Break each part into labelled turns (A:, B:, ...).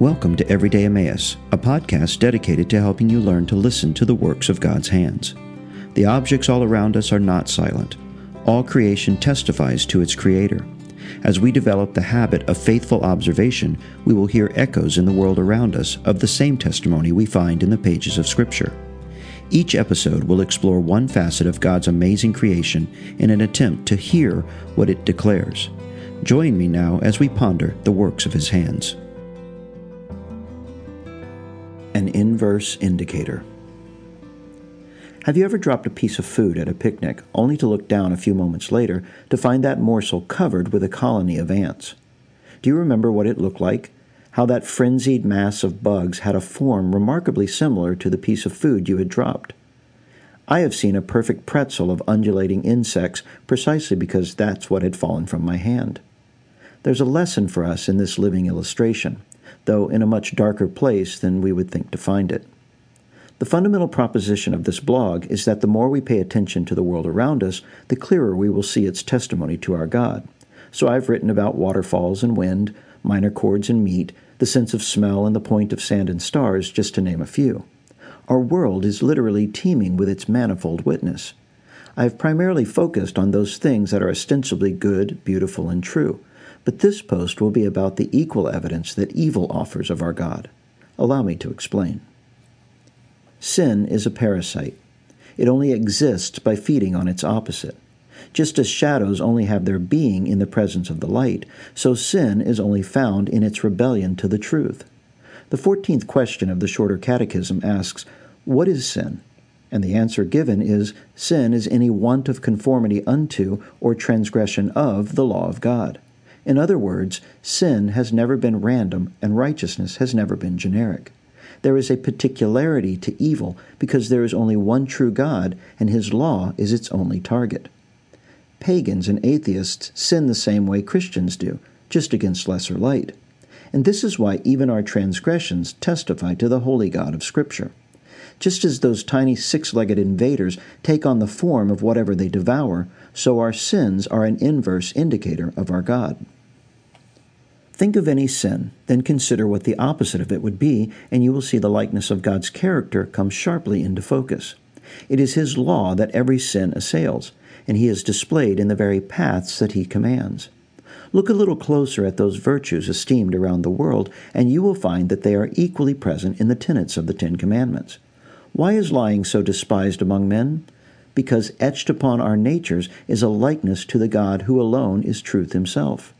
A: Welcome to Everyday Emmaus, a podcast dedicated to helping you learn to listen to the works of God's hands. The objects all around us are not silent. All creation testifies to its Creator. As we develop the habit of faithful observation, we will hear echoes in the world around us of the same testimony we find in the pages of Scripture. Each episode will explore one facet of God's amazing creation in an attempt to hear what it declares. Join me now as we ponder the works of His hands inverse indicator. Have you ever dropped a piece of food at a picnic only to look down a few moments later to find that morsel covered with a colony of ants? Do you remember what it looked like? How that frenzied mass of bugs had a form remarkably similar to the piece of food you had dropped? I have seen a perfect pretzel of undulating insects precisely because that's what had fallen from my hand. There's a lesson for us in this living illustration though in a much darker place than we would think to find it. The fundamental proposition of this blog is that the more we pay attention to the world around us, the clearer we will see its testimony to our God. So I've written about waterfalls and wind, minor chords and meat, the sense of smell and the point of sand and stars, just to name a few. Our world is literally teeming with its manifold witness. I have primarily focused on those things that are ostensibly good, beautiful, and true, but this post will be about the equal evidence that evil offers of our God. Allow me to explain. Sin is a parasite. It only exists by feeding on its opposite. Just as shadows only have their being in the presence of the light, so sin is only found in its rebellion to the truth. The 14th question of the Shorter Catechism asks, What is sin? And the answer given is, Sin is any want of conformity unto or transgression of the law of God. In other words, sin has never been random and righteousness has never been generic. There is a particularity to evil because there is only one true God and his law is its only target. Pagans and atheists sin the same way Christians do, just against lesser light. And this is why even our transgressions testify to the holy God of Scripture. Just as those tiny six legged invaders take on the form of whatever they devour, so our sins are an inverse indicator of our God. Think of any sin, then consider what the opposite of it would be, and you will see the likeness of God's character come sharply into focus. It is His law that every sin assails, and He is displayed in the very paths that He commands. Look a little closer at those virtues esteemed around the world, and you will find that they are equally present in the tenets of the Ten Commandments. Why is lying so despised among men? Because etched upon our natures is a likeness to the God who alone is truth Himself.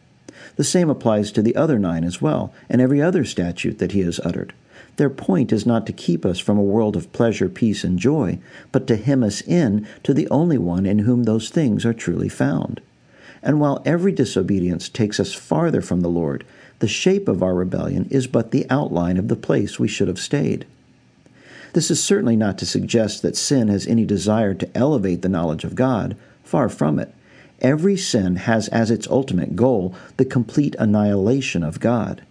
A: The same applies to the other nine as well, and every other statute that he has uttered. Their point is not to keep us from a world of pleasure, peace, and joy, but to hem us in to the only one in whom those things are truly found. And while every disobedience takes us farther from the Lord, the shape of our rebellion is but the outline of the place we should have stayed. This is certainly not to suggest that sin has any desire to elevate the knowledge of God. Far from it. Every sin has as its ultimate goal the complete annihilation of God.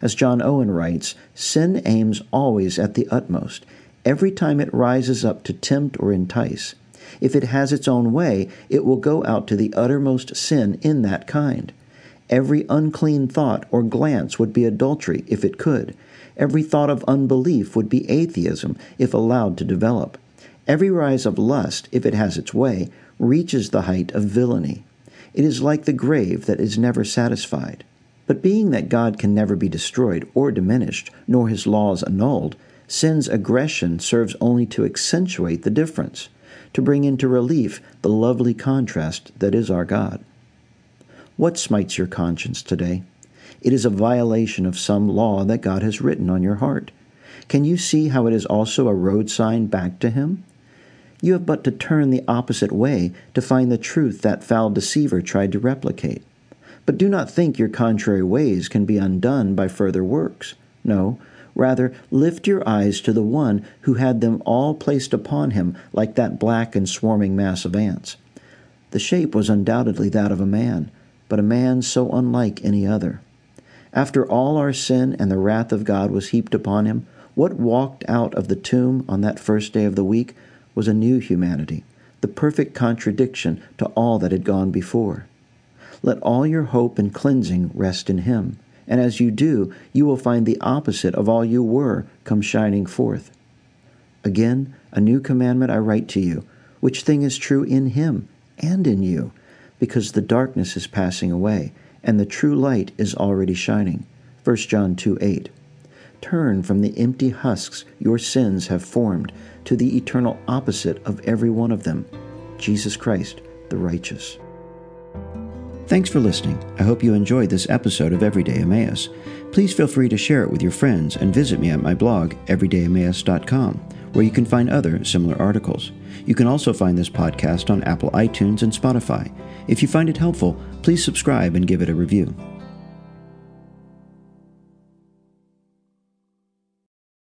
A: As John Owen writes, sin aims always at the utmost, every time it rises up to tempt or entice. If it has its own way, it will go out to the uttermost sin in that kind. Every unclean thought or glance would be adultery if it could. Every thought of unbelief would be atheism if allowed to develop. Every rise of lust, if it has its way, reaches the height of villainy. It is like the grave that is never satisfied. But being that God can never be destroyed or diminished, nor his laws annulled, sin's aggression serves only to accentuate the difference, to bring into relief the lovely contrast that is our God. What smites your conscience today? It is a violation of some law that God has written on your heart. Can you see how it is also a road sign back to Him? You have but to turn the opposite way to find the truth that foul deceiver tried to replicate. But do not think your contrary ways can be undone by further works. No, rather lift your eyes to the one who had them all placed upon him like that black and swarming mass of ants. The shape was undoubtedly that of a man, but a man so unlike any other. After all our sin and the wrath of God was heaped upon him, what walked out of the tomb on that first day of the week was a new humanity, the perfect contradiction to all that had gone before. Let all your hope and cleansing rest in Him, and as you do, you will find the opposite of all you were come shining forth. Again, a new commandment I write to you, which thing is true in him and in you, because the darkness is passing away, and the true light is already shining. 1 John 2 8. Turn from the empty husks your sins have formed to the eternal opposite of every one of them Jesus Christ, the righteous. Thanks for listening. I hope you enjoyed this episode of Everyday Emmaus. Please feel free to share it with your friends and visit me at my blog, everydayemmaus.com, where you can find other similar articles. You can also find this podcast on Apple iTunes and Spotify. If you find it helpful, please subscribe and give it a review.